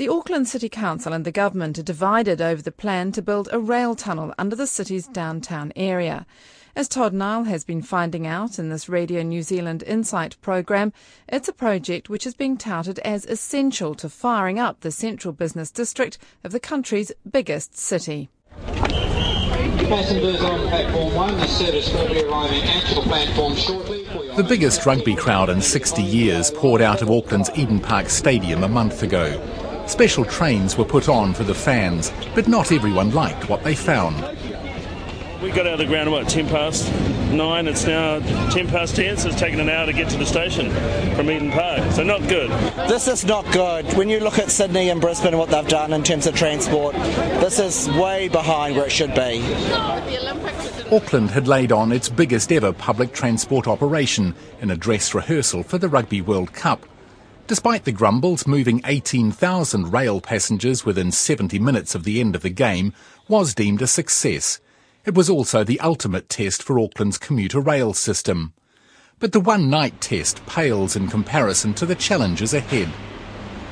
The Auckland City Council and the government are divided over the plan to build a rail tunnel under the city's downtown area. As Todd Niall has been finding out in this Radio New Zealand Insight program, it's a project which is being touted as essential to firing up the central business district of the country's biggest city. Passengers on platform one, the service will be arriving at the platform shortly. The biggest rugby crowd in 60 years poured out of Auckland's Eden Park Stadium a month ago. Special trains were put on for the fans, but not everyone liked what they found. We got out of the ground about 10 past 9. It's now 10 past 10, so it's taken an hour to get to the station from Eden Park. So not good. This is not good. When you look at Sydney and Brisbane and what they've done in terms of transport, this is way behind where it should be. Auckland had laid on its biggest ever public transport operation in a dress rehearsal for the Rugby World Cup. Despite the grumbles, moving 18,000 rail passengers within 70 minutes of the end of the game was deemed a success. It was also the ultimate test for Auckland's commuter rail system. But the one night test pales in comparison to the challenges ahead.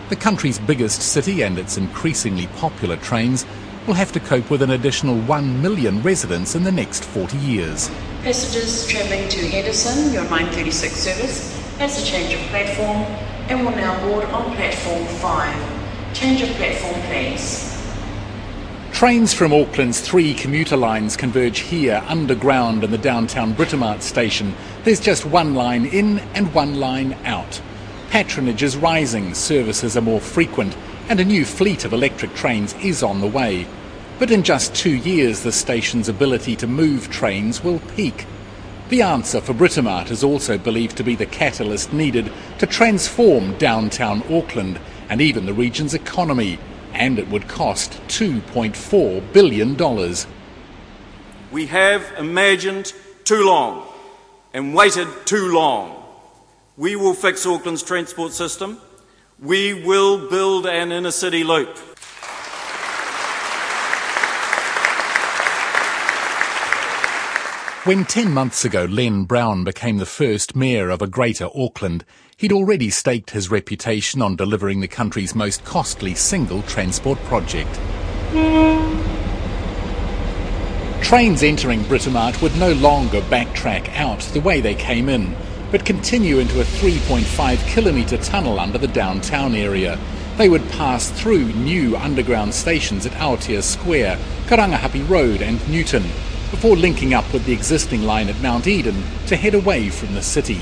The country's biggest city and its increasingly popular trains will have to cope with an additional 1 million residents in the next 40 years. Passengers travelling to Henderson, your 936 service, has a change of platform and will now board on platform 5. Change of platform, please. Trains from Auckland's three commuter lines converge here underground in the downtown Britomart station. There's just one line in and one line out. Patronage is rising, services are more frequent, and a new fleet of electric trains is on the way. But in just two years, the station's ability to move trains will peak. The answer for Britomart is also believed to be the catalyst needed to transform downtown Auckland and even the region's economy, and it would cost $2.4 billion. We have imagined too long and waited too long. We will fix Auckland's transport system. We will build an inner city loop. When 10 months ago Len Brown became the first mayor of a greater Auckland, he'd already staked his reputation on delivering the country's most costly single transport project. Trains entering Britomart would no longer backtrack out the way they came in, but continue into a 3.5 kilometre tunnel under the downtown area. They would pass through new underground stations at Aotea Square, Karangahape Road and Newton, before linking up with the existing line at Mount Eden to head away from the city.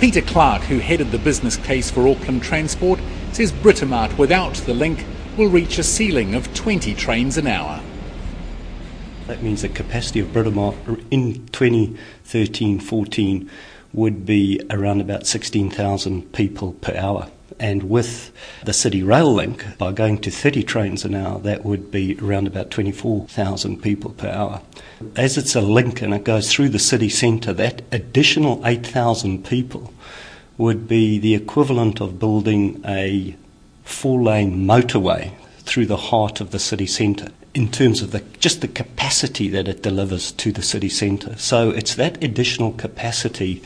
Peter Clark, who headed the business case for Auckland Transport, says Britomart without the link will reach a ceiling of 20 trains an hour. That means the capacity of Britomart in 2013-14 would be around about 16,000 people per hour. And with the City Rail link, by going to 30 trains an hour, that would be around about 24,000 people per hour. As it's a link and it goes through the city centre, that additional 8,000 people would be the equivalent of building a four lane motorway through the heart of the city centre in terms of the, just the capacity that it delivers to the city centre. So it's that additional capacity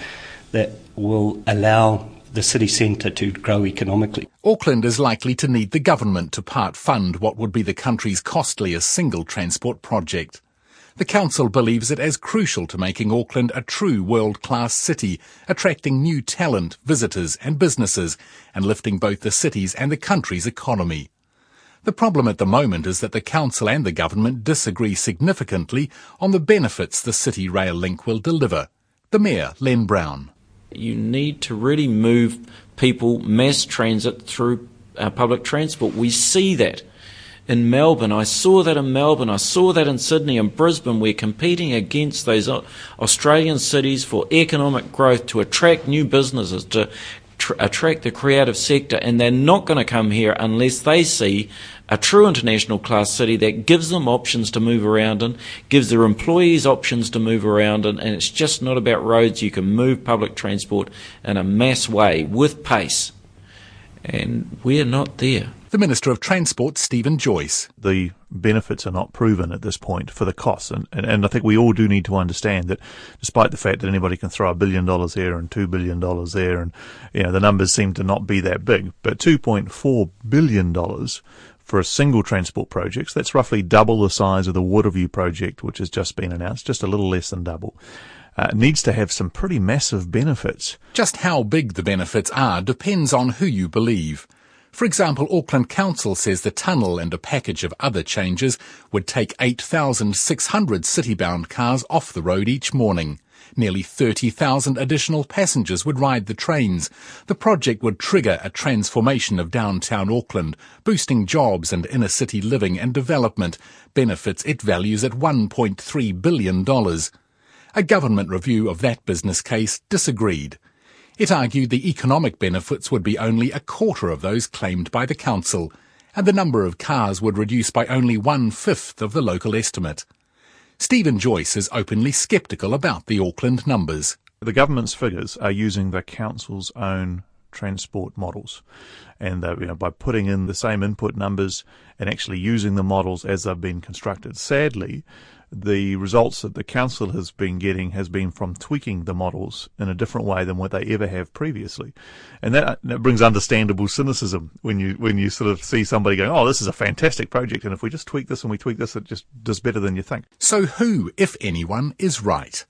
that will allow the city centre to grow economically. Auckland is likely to need the government to part fund what would be the country's costliest single transport project. The council believes it as crucial to making Auckland a true world-class city, attracting new talent, visitors and businesses, and lifting both the city's and the country's economy. The problem at the moment is that the council and the government disagree significantly on the benefits the city rail link will deliver. The mayor, Len Brown. You need to really move people mass transit through uh, public transport. We see that in Melbourne. I saw that in Melbourne. I saw that in Sydney and Brisbane. We're competing against those Australian cities for economic growth to attract new businesses, to tr- attract the creative sector, and they're not going to come here unless they see a true international class city that gives them options to move around in, gives their employees options to move around in, and it's just not about roads. You can move public transport in a mass way with pace. And we're not there. The Minister of Transport, Stephen Joyce. The benefits are not proven at this point for the costs. And, and, and, I think we all do need to understand that despite the fact that anybody can throw a billion dollars here and two billion dollars there, and, you know, the numbers seem to not be that big, but $2.4 billion for a single transport project, so that's roughly double the size of the Waterview project, which has just been announced, just a little less than double. Uh, needs to have some pretty massive benefits. Just how big the benefits are depends on who you believe. For example, Auckland Council says the tunnel and a package of other changes would take 8,600 city-bound cars off the road each morning. Nearly 30,000 additional passengers would ride the trains. The project would trigger a transformation of downtown Auckland, boosting jobs and inner city living and development, benefits it values at $1.3 billion. A government review of that business case disagreed. It argued the economic benefits would be only a quarter of those claimed by the council, and the number of cars would reduce by only one-fifth of the local estimate. Stephen Joyce is openly sceptical about the Auckland numbers. The government's figures are using the council's own transport models. And uh, you know, by putting in the same input numbers and actually using the models as they've been constructed. Sadly, the results that the council has been getting has been from tweaking the models in a different way than what they ever have previously, and that, that brings understandable cynicism when you when you sort of see somebody going, "Oh, this is a fantastic project, and if we just tweak this and we tweak this, it just does better than you think." So, who, if anyone, is right?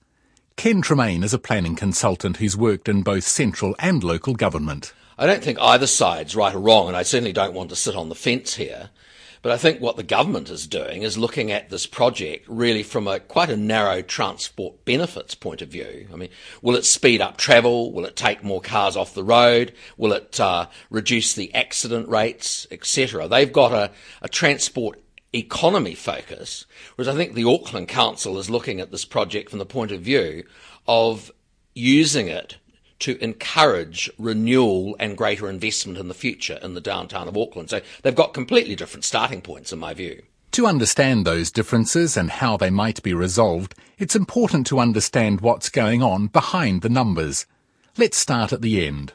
Ken Tremaine is a planning consultant who's worked in both central and local government. I don't think either side's right or wrong, and I certainly don't want to sit on the fence here. But I think what the government is doing is looking at this project really from a quite a narrow transport benefits point of view. I mean, will it speed up travel? Will it take more cars off the road? Will it uh, reduce the accident rates, etc.? They've got a, a transport economy focus, whereas I think the Auckland Council is looking at this project from the point of view of using it to encourage renewal and greater investment in the future in the downtown of Auckland. So they've got completely different starting points, in my view. To understand those differences and how they might be resolved, it's important to understand what's going on behind the numbers. Let's start at the end.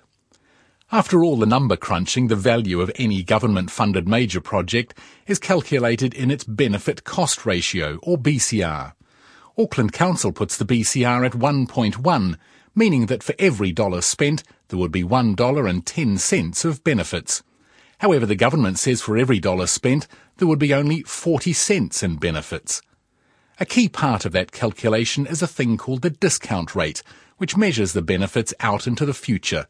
After all the number crunching, the value of any government funded major project is calculated in its benefit cost ratio, or BCR. Auckland Council puts the BCR at 1.1, meaning that for every dollar spent, there would be $1.10 of benefits. However, the government says for every dollar spent, there would be only 40 cents in benefits. A key part of that calculation is a thing called the discount rate, which measures the benefits out into the future.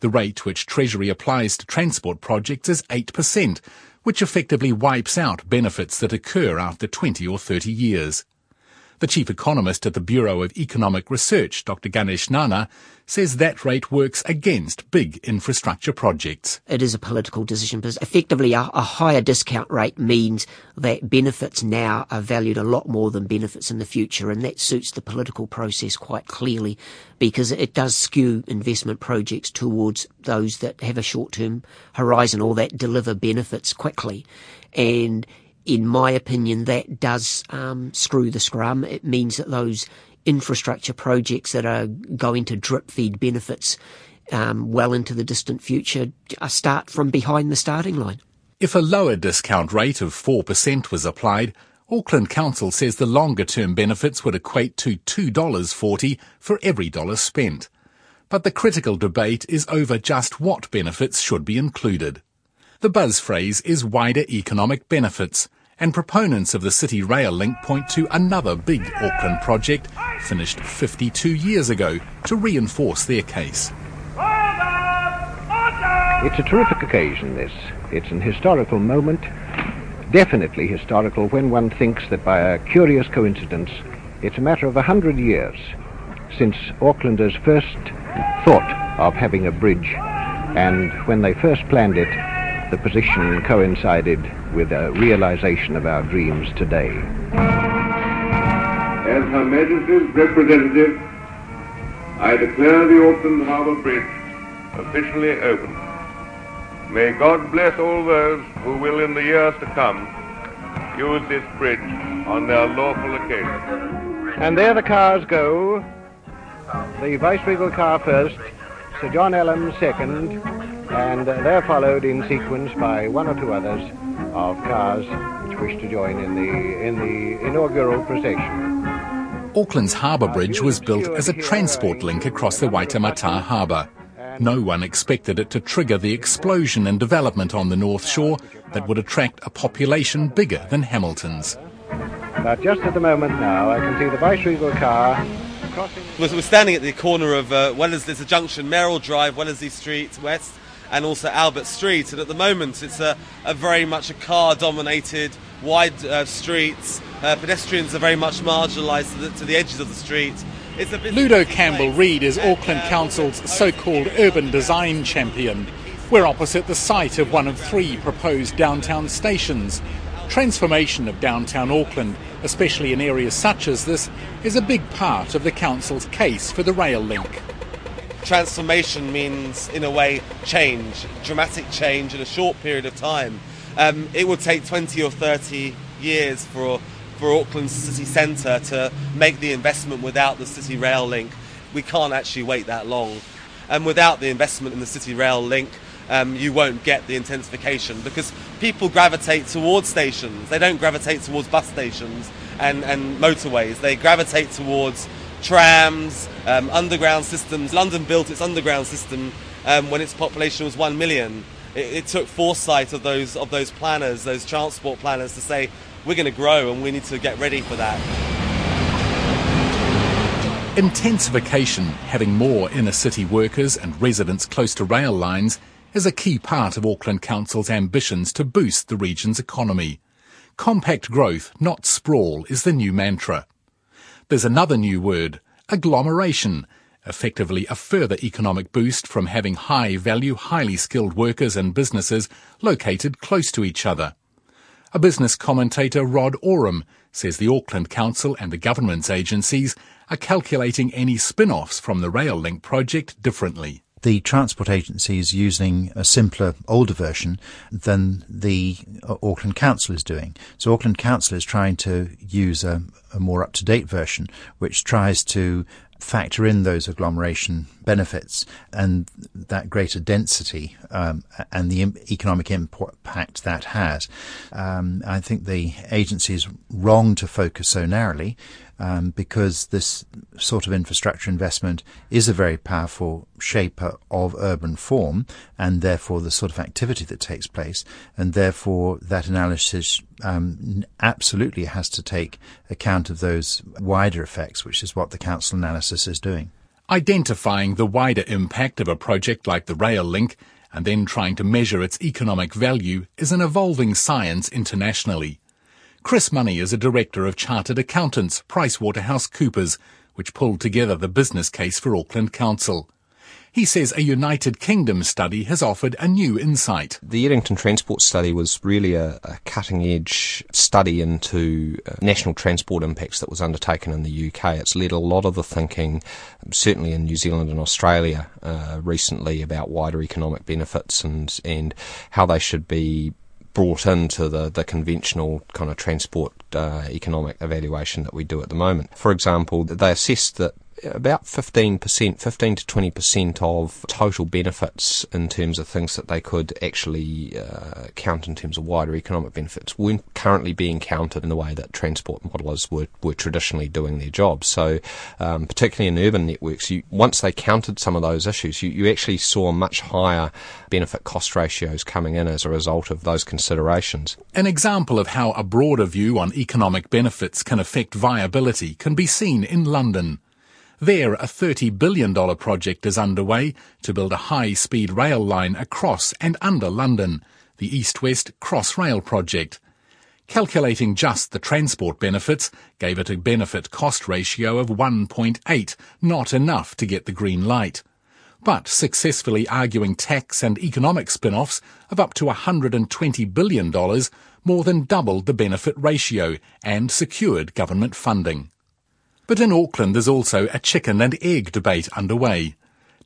The rate which Treasury applies to transport projects is 8%, which effectively wipes out benefits that occur after 20 or 30 years. The chief economist at the Bureau of Economic Research, Dr. Ganesh Nana, says that rate works against big infrastructure projects. It is a political decision because effectively a, a, higher discount rate means that benefits now are valued a lot more than benefits in the future and that suits the political process quite clearly because it does skew investment projects towards those that have a short-term horizon or that deliver benefits quickly. And in my opinion, that does um, screw the scrum. It means that those infrastructure projects that are going to drip feed benefits um, well into the distant future start from behind the starting line. If a lower discount rate of 4% was applied, Auckland Council says the longer term benefits would equate to $2.40 for every dollar spent. But the critical debate is over just what benefits should be included. The buzz phrase is wider economic benefits, and proponents of the City Rail link point to another big Auckland project finished 52 years ago to reinforce their case. It's a terrific occasion, this. It's an historical moment, definitely historical when one thinks that by a curious coincidence, it's a matter of a hundred years since Aucklanders first thought of having a bridge, and when they first planned it, the position coincided with a realization of our dreams today. As Her Majesty's representative, I declare the Auckland Harbour Bridge officially open. May God bless all those who will in the years to come use this bridge on their lawful occasion. And there the cars go. The Vice Regal car first, Sir John Allum second, and they're followed in sequence by one or two others of cars which wish to join in the, in the inaugural procession. Auckland's harbour bridge was built as a transport link across the Waitemata harbour. No one expected it to trigger the explosion and development on the North Shore that would attract a population bigger than Hamilton's. But just at the moment now, I can see the Viceregal car crossing. We're standing at the corner of uh, Wellesley's a junction, Mayoral Drive, Wellesley Street West, and also Albert Street. And at the moment, it's a, a very much a car-dominated, wide uh, streets. Uh, pedestrians are very much marginalised to the, to the edges of the street. Ludo Campbell Reid is Auckland Council's so-called urban design champion. We're opposite the site of one of three proposed downtown stations. Transformation of downtown Auckland, especially in areas such as this, is a big part of the council's case for the rail link. Transformation means, in a way, change, dramatic change in a short period of time. Um, it would take 20 or 30 years for for Auckland's city centre to make the investment without the city rail link. We can't actually wait that long. And without the investment in the city rail link, um, you won't get the intensification because people gravitate towards stations. They don't gravitate towards bus stations and, and motorways. They gravitate towards trams, um, underground systems. London built its underground system um, when its population was one million. It, it took foresight of those of those planners, those transport planners, to say we're going to grow and we need to get ready for that. Intensification, having more inner city workers and residents close to rail lines, is a key part of Auckland Council's ambitions to boost the region's economy. Compact growth, not sprawl, is the new mantra. There's another new word, agglomeration, effectively a further economic boost from having high value, highly skilled workers and businesses located close to each other. A business commentator, Rod Oram, says the Auckland Council and the government's agencies are calculating any spin-offs from the rail link project differently. The transport agency is using a simpler, older version than the uh, Auckland Council is doing. So Auckland Council is trying to use a, a more up-to-date version, which tries to factor in those agglomeration benefits and that greater density um, and the economic impact that has. Um, I think the agency is wrong to focus so narrowly um, because this sort of infrastructure investment is a very powerful shaper of urban form and therefore the sort of activity that takes place. And therefore, that analysis um, absolutely has to take account of those wider effects, which is what the council analysis is doing. Identifying the wider impact of a project like the rail link and then trying to measure its economic value is an evolving science internationally. Chris Money is a director of chartered accountants, PricewaterhouseCoopers, which pulled together the business case for Auckland Council. He says a United Kingdom study has offered a new insight. The Eddington Transport Study was really a, a cutting edge study into uh, national transport impacts that was undertaken in the UK. It's led a lot of the thinking, certainly in New Zealand and Australia uh, recently, about wider economic benefits and, and how they should be brought into the, the conventional kind of transport uh, economic evaluation that we do at the moment. For example, they assessed that about 15%, 15 to 20% of total benefits in terms of things that they could actually uh, count in terms of wider economic benefits weren't currently being counted in the way that transport modelers were, were traditionally doing their jobs. So, um, particularly in urban networks, you, once they counted some of those issues, you, you actually saw much higher benefit cost ratios coming in as a result of those considerations. An example of how a broader view on economic benefits can affect viability can be seen in London. There, a $30 billion project is underway to build a high-speed rail line across and under London, the East-West Crossrail project. Calculating just the transport benefits gave it a benefit cost ratio of 1.8, not enough to get the green light. But successfully arguing tax and economic spin-offs of up to $120 billion more than doubled the benefit ratio and secured government funding. But in Auckland there's also a chicken and egg debate underway.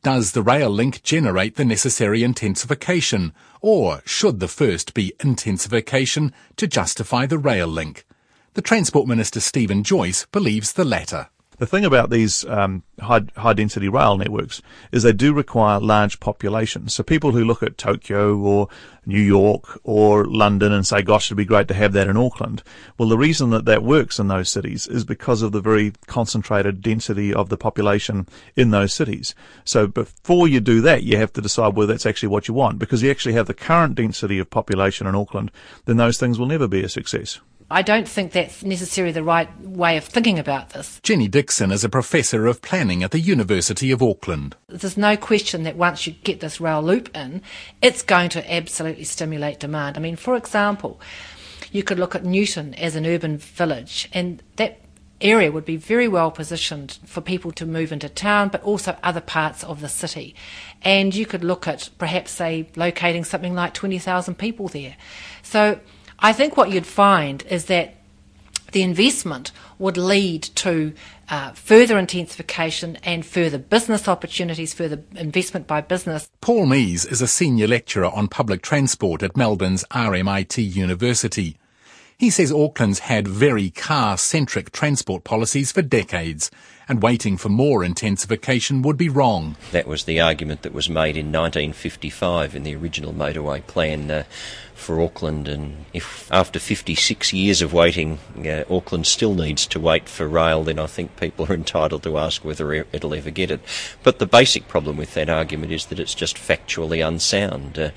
Does the rail link generate the necessary intensification, or should the first be intensification to justify the rail link? The Transport Minister Stephen Joyce believes the latter. The thing about these um, high, high density rail networks is they do require large populations. So people who look at Tokyo or New York or London and say, gosh, it'd be great to have that in Auckland. Well, the reason that that works in those cities is because of the very concentrated density of the population in those cities. So before you do that, you have to decide whether that's actually what you want. Because you actually have the current density of population in Auckland, then those things will never be a success. I don't think that's necessarily the right way of thinking about this. Jenny Dixon is a professor of planning at the University of Auckland. There's no question that once you get this rail loop in, it's going to absolutely stimulate demand. I mean, for example, you could look at Newton as an urban village, and that area would be very well positioned for people to move into town, but also other parts of the city. And you could look at perhaps, say, locating something like 20,000 people there. So I think what you'd find is that the investment would lead to uh, further intensification and further business opportunities, further investment by business. Paul Mees is a senior lecturer on public transport at Melbourne's RMIT University. He says Auckland's had very car-centric transport policies for decades, and waiting for more intensification would be wrong. That was the argument that was made in 1955 in the original motorway plan uh, for Auckland, and if after 56 years of waiting, uh, Auckland still needs to wait for rail, then I think people are entitled to ask whether it'll ever get it. But the basic problem with that argument is that it's just factually unsound. Uh,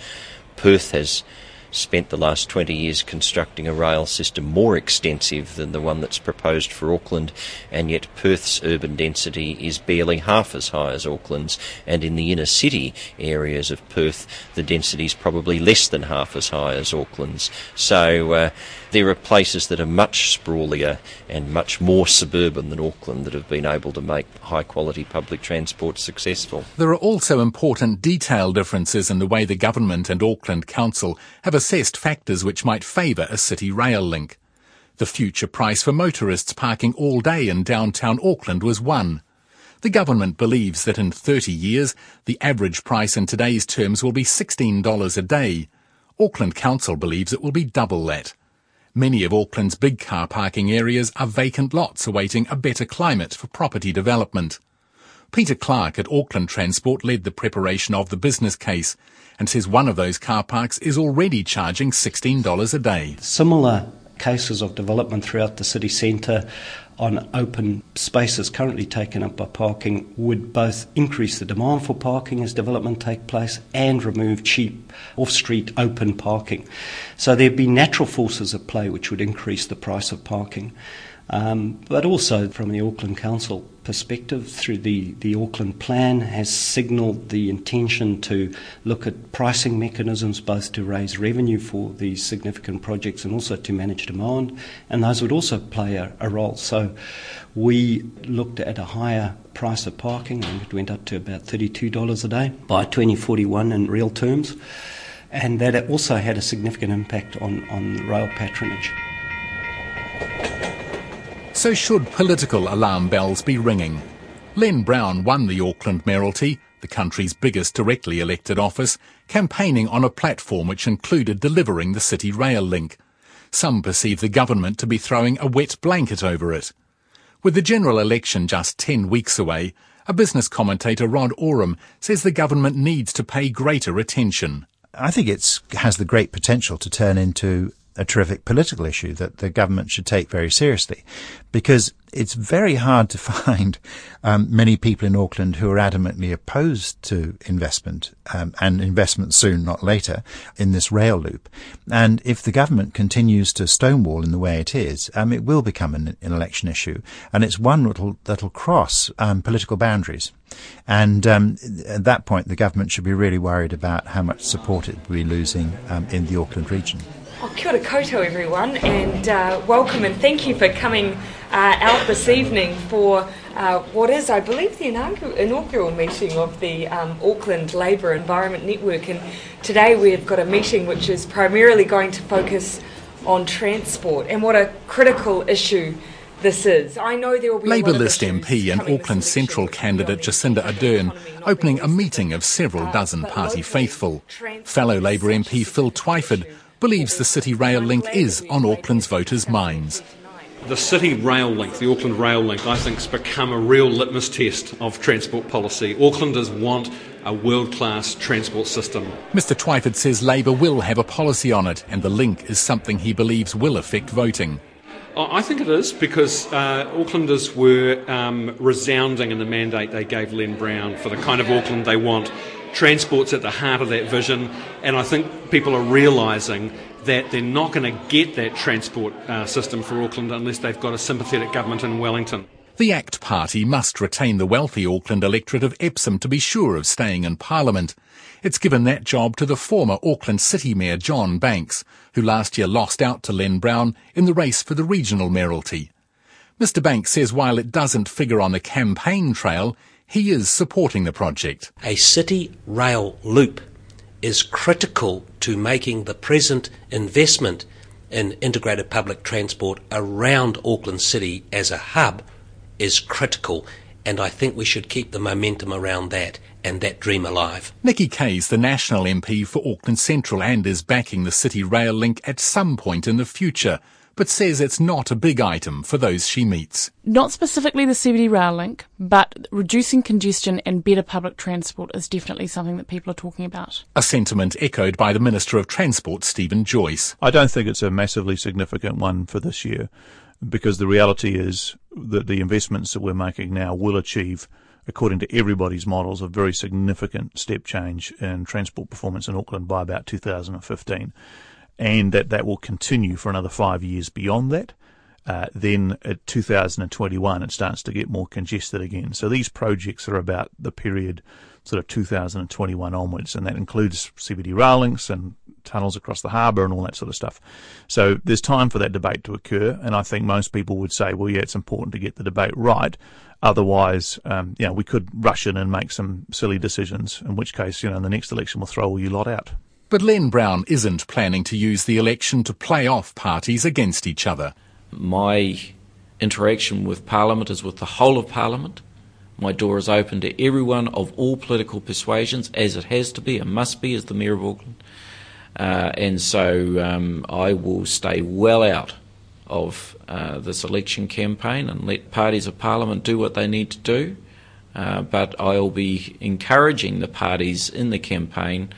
Perth has spent the last 20 years constructing a rail system more extensive than the one that's proposed for Auckland, and yet Perth's urban density is barely half as high as Auckland's, and in the inner city areas of Perth, the density is probably less than half as high as Auckland's. So uh, there are places that are much sprawlier and much more suburban than Auckland that have been able to make high quality public transport successful. There are also important detail differences in the way the government and Auckland Council have assessed factors which might favour a city rail link. The future price for motorists parking all day in downtown Auckland was one. The government believes that in 30 years, the average price in today's terms will be $16 a day. Auckland Council believes it will be double that. Many of Auckland's big car parking areas are vacant lots awaiting a better climate for property development. Peter Clark at Auckland Transport led the preparation of the business case and says one of those car parks is already charging $16 a day. Similar cases of development throughout the city centre on open spaces currently taken up by parking would both increase the demand for parking as development take place and remove cheap off-street open parking. So there'd be natural forces at play which would increase the price of parking. Um, but also from the Auckland Council perspective, through the, the Auckland Plan, has signalled the intention to look at pricing mechanisms both to raise revenue for these significant projects and also to manage demand, and those would also play a, a role. So we looked at a higher price of parking, and it went up to about $32 a day by 2041 in real terms, and that also had a significant impact on, on rail patronage. So should political alarm bells be ringing? Len Brown won the Auckland Mayoralty, the country's biggest directly elected office, campaigning on a platform which included delivering the city rail link. Some perceive the government to be throwing a wet blanket over it. With the general election just 10 weeks away, a business commentator Rod Oram says the government needs to pay greater attention. I think it has the great potential to turn into a terrific political issue that the government should take very seriously because it's very hard to find um, many people in Auckland who are adamantly opposed to investment um, and investment soon, not later, in this rail loop. And if the government continues to stonewall in the way it is, um, it will become an, an, election issue, and it's one that'll that'll cross um, political boundaries. And um, at that point, the government should be really worried about how much support it will be losing um, in the Auckland region. Oh, kia ora koutou, everyone, and uh, welcome and thank you for coming uh, out this evening for uh, what is, I believe, the inaugural meeting of the um, Auckland Labour Environment Network. And today we've got a meeting which is primarily going to focus on transport and what a critical issue this is. I know there will be Labour List MP and Auckland Central candidate Jacinda Ardern opening a meeting of several dozen party faithful. Fellow Labour MP Phil Twyford believes the City Rail link is on Auckland's voters' minds. the city rail link, the Auckland rail link, I think has become a real litmus test of transport policy. Aucklanders want a world class transport system. Mr. Twyford says Labour will have a policy on it, and the link is something he believes will affect voting. I think it is because uh, Aucklanders were um, resounding in the mandate they gave Len Brown for the kind of Auckland they want. Transport's at the heart of that vision, and I think people are realising that they're not going to get that transport uh, system for Auckland unless they've got a sympathetic government in Wellington. The ACT Party must retain the wealthy Auckland electorate of Epsom to be sure of staying in Parliament. It's given that job to the former Auckland City Mayor John Banks, who last year lost out to Len Brown in the race for the regional mayoralty. Mr Banks says while it doesn't figure on the campaign trail, he is supporting the project. A city rail loop is critical to making the present investment in integrated public transport around Auckland City as a hub is critical, and I think we should keep the momentum around that and that dream alive. Nikki Kaye's the National MP for Auckland Central and is backing the City Rail link at some point in the future but says it's not a big item for those she meets. Not specifically the CBD rail link, but reducing congestion and better public transport is definitely something that people are talking about. A sentiment echoed by the Minister of Transport, Stephen Joyce. I don't think it's a massively significant one for this year because the reality is that the investments that we're making now will achieve according to everybody's models, a very significant step change in transport performance in Auckland by about 2015 and that that will continue for another five years beyond that. Uh, then at 2021 it starts to get more congested again. So these projects are about the period sort of 2021 onwards, and that includes CBD rail links and tunnels across the harbour and all that sort of stuff. So there's time for that debate to occur, and I think most people would say, well, yeah, it's important to get the debate right. Otherwise, um, you know, we could rush in and make some silly decisions, in which case, you know, in the next election we'll throw all you lot out. But Len Brown isn't planning to use the election to play off parties against each other. My interaction with Parliament is with the whole of Parliament. My door is open to everyone of all political persuasions, as it has to be and must be as the Mayor of Auckland. Uh, and so um, I will stay well out of uh, this election campaign and let parties of Parliament do what they need to do. Uh, but I'll be encouraging the parties in the campaign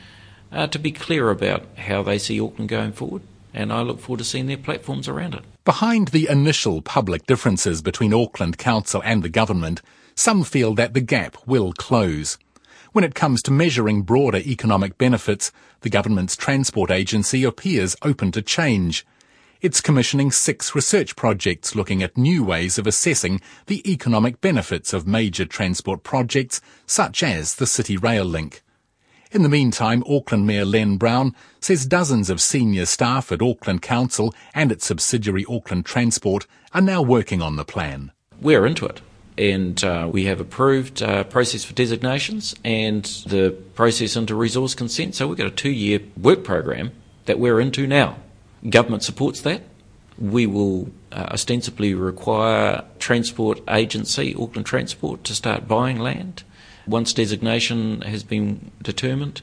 uh, to be clear about how they see Auckland going forward, and I look forward to seeing their platforms around it. Behind the initial public differences between Auckland Council and the government, some feel that the gap will close. When it comes to measuring broader economic benefits, the government's transport agency appears open to change. It's commissioning six research projects looking at new ways of assessing the economic benefits of major transport projects such as the City Rail Link. In the meantime, Auckland Mayor Len Brown says dozens of senior staff at Auckland Council and its subsidiary Auckland Transport are now working on the plan. We're into it. And uh, we have approved uh, process for designations and the process into resource consent. So we've got a two year work program that we're into now. Government supports that. We will uh, ostensibly require Transport Agency, Auckland Transport, to start buying land once designation has been determined.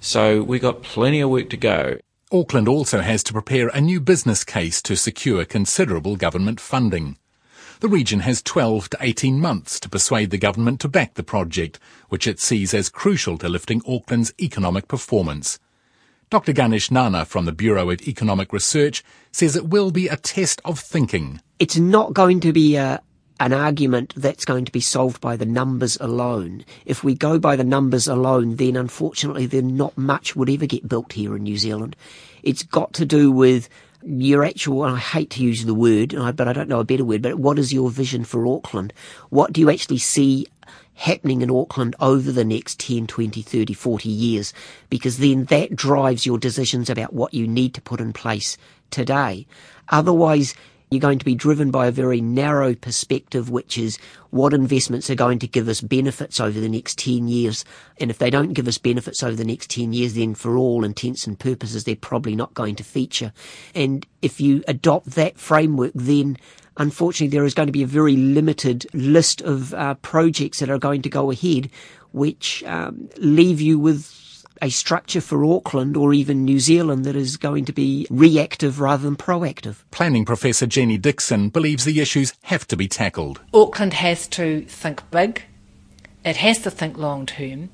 So we've got plenty of work to go. Auckland also has to prepare a new business case to secure considerable government funding. The region has 12 to 18 months to persuade the government to back the project, which it sees as crucial to lifting Auckland's economic performance. Dr. Ganesh Nana from the Bureau of Economic Research says it will be a test of thinking. It's not going to be a, an argument that's going to be solved by the numbers alone. If we go by the numbers alone, then unfortunately, then not much would ever get built here in New Zealand. It's got to do with your actual, I hate to use the word, but I don't know a better word, but what is your vision for Auckland? What do you actually see happening in Auckland over the next 10, 20, 30, 40 years? Because then that drives your decisions about what you need to put in place today. Otherwise, you're going to be driven by a very narrow perspective, which is what investments are going to give us benefits over the next 10 years. And if they don't give us benefits over the next 10 years, then for all intents and purposes, they're probably not going to feature. And if you adopt that framework, then unfortunately there is going to be a very limited list of uh, projects that are going to go ahead, which um, leave you with a structure for Auckland or even New Zealand that is going to be reactive rather than proactive. Planning Professor Jenny Dixon believes the issues have to be tackled. Auckland has to think big, it has to think long term,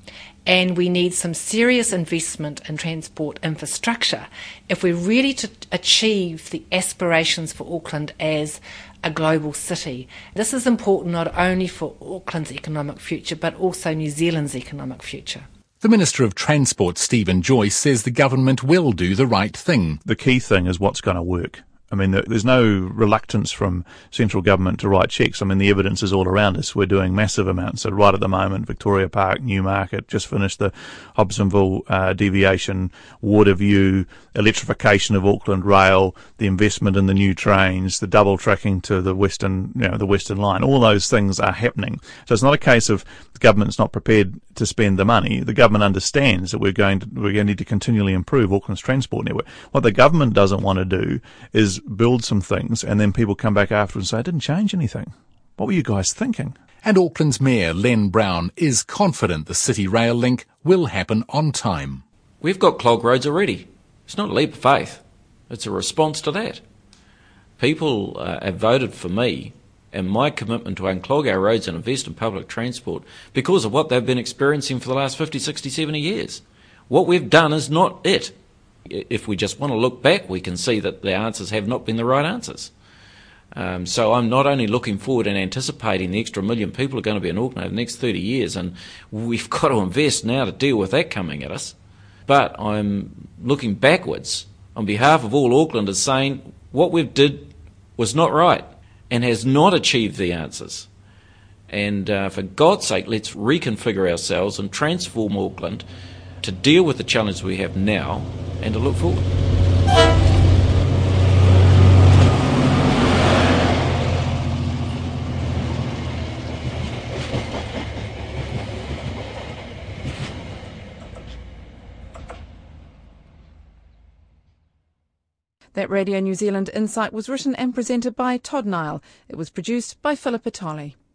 and we need some serious investment in transport infrastructure if we're really to achieve the aspirations for Auckland as a global city. This is important not only for Auckland's economic future but also New Zealand's economic future. The Minister of Transport, Stephen Joyce, says the government will do the right thing. The key thing is what's going to work. I mean, there's no reluctance from central government to write checks. I mean, the evidence is all around us. We're doing massive amounts. So right at the moment, Victoria Park, Newmarket, just finished the Hobsonville uh, deviation, Waterview, electrification of Auckland Rail, the investment in the new trains, the double tracking to the western, you know, the western line. All those things are happening. So it's not a case of the government's not prepared to spend the money. The government understands that we're going to, we're going to need to continually improve Auckland's transport network. What the government doesn't want to do is build some things and then people come back after and say, it didn't change anything. What were you guys thinking? And Auckland's Mayor, Len Brown, is confident the City Rail link will happen on time. We've got clog roads already. It's not a leap of faith. It's a response to that. People uh, have voted for me and my commitment to unclog our roads and invest in public transport because of what they've been experiencing for the last 50, 60, 70 years. What we've done is not it. If we just want to look back, we can see that the answers have not been the right answers. Um, so I'm not only looking forward and anticipating the extra million people are going to be in Auckland over the next 30 years, and we've got to invest now to deal with that coming at us, but I'm looking backwards on behalf of all Aucklanders saying what we've did was not right and has not achieved the answers. And uh, for God's sake, let's reconfigure ourselves and transform Auckland to deal with the challenge we have now and to look forward. That Radio New Zealand Insight was written and presented by Todd Niall. It was produced by Philippa Tolley.